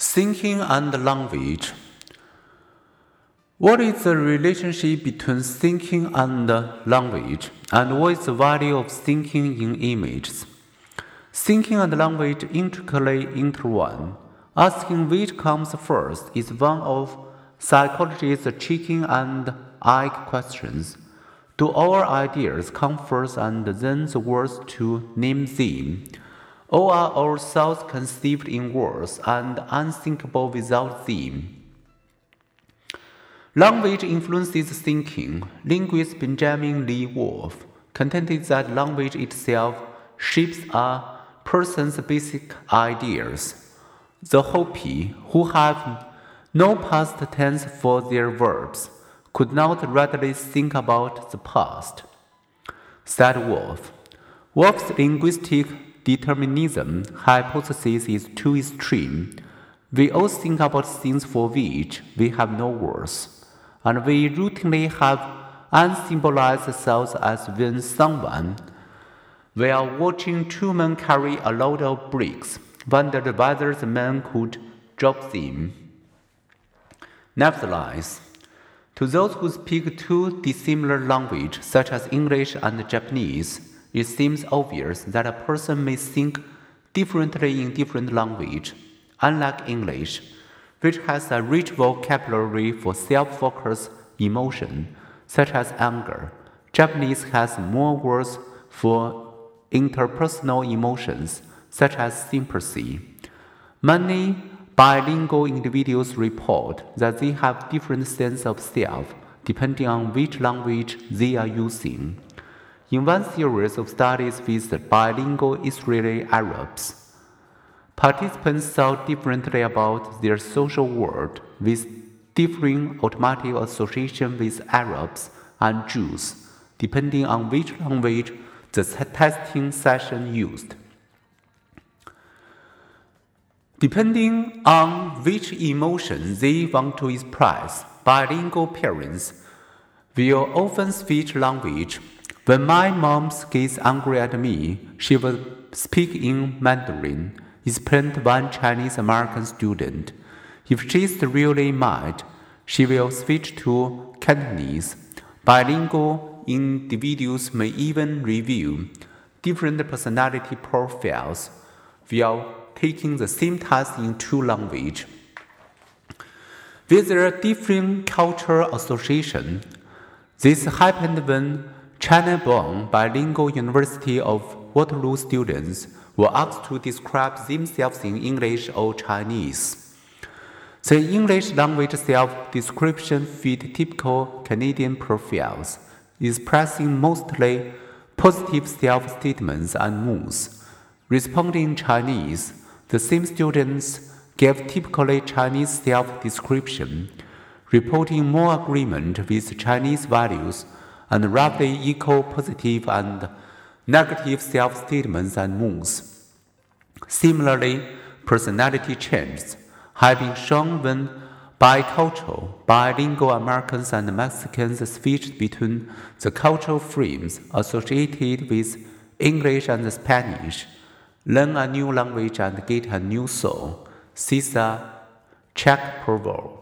Thinking and language. What is the relationship between thinking and language, and what is the value of thinking in images? Thinking and language intricately intertwine. Asking which comes first is one of psychology's chicken and egg questions. Do our ideas come first and then the words to name them? All are our thoughts conceived in words and unthinkable without them. Language influences thinking. Linguist Benjamin Lee Whorf contended that language itself shapes a person's basic ideas. The Hopi, who have no past tense for their verbs, could not readily think about the past. Said Whorf. Whorf's linguistic determinism hypothesis is too extreme. We all think about things for which we have no words, and we routinely have unsymbolized thoughts as when someone, while watching two men carry a load of bricks, wondered whether the man could drop them. Nevertheless, to those who speak two dissimilar languages, such as English and Japanese, it seems obvious that a person may think differently in different language. Unlike English, which has a rich vocabulary for self-focused emotion, such as anger, Japanese has more words for interpersonal emotions, such as sympathy. Many bilingual individuals report that they have different sense of self depending on which language they are using. In one series of studies with bilingual Israeli Arabs, participants thought differently about their social world with differing automatic association with Arabs and Jews, depending on which language the testing session used. Depending on which emotion they want to express, bilingual parents will often switch language when my mom gets angry at me, she will speak in Mandarin, explained one Chinese American student. If she's really mad, she will switch to Cantonese. Bilingual individuals may even reveal different personality profiles while taking the same task in two languages. With their different cultural association, this happened when China-born bilingual University of Waterloo students were asked to describe themselves in English or Chinese. The English language self-description fit typical Canadian profiles, expressing mostly positive self-statements and moods. Responding in Chinese, the same students gave typically Chinese self-description, reporting more agreement with Chinese values and roughly equal positive and negative self statements and moods. Similarly, personality changes have been shown when bicultural, bilingual Americans and Mexicans switched between the cultural frames associated with English and Spanish, learn a new language and get a new soul. Cesar Czech proverb.